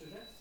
Mr.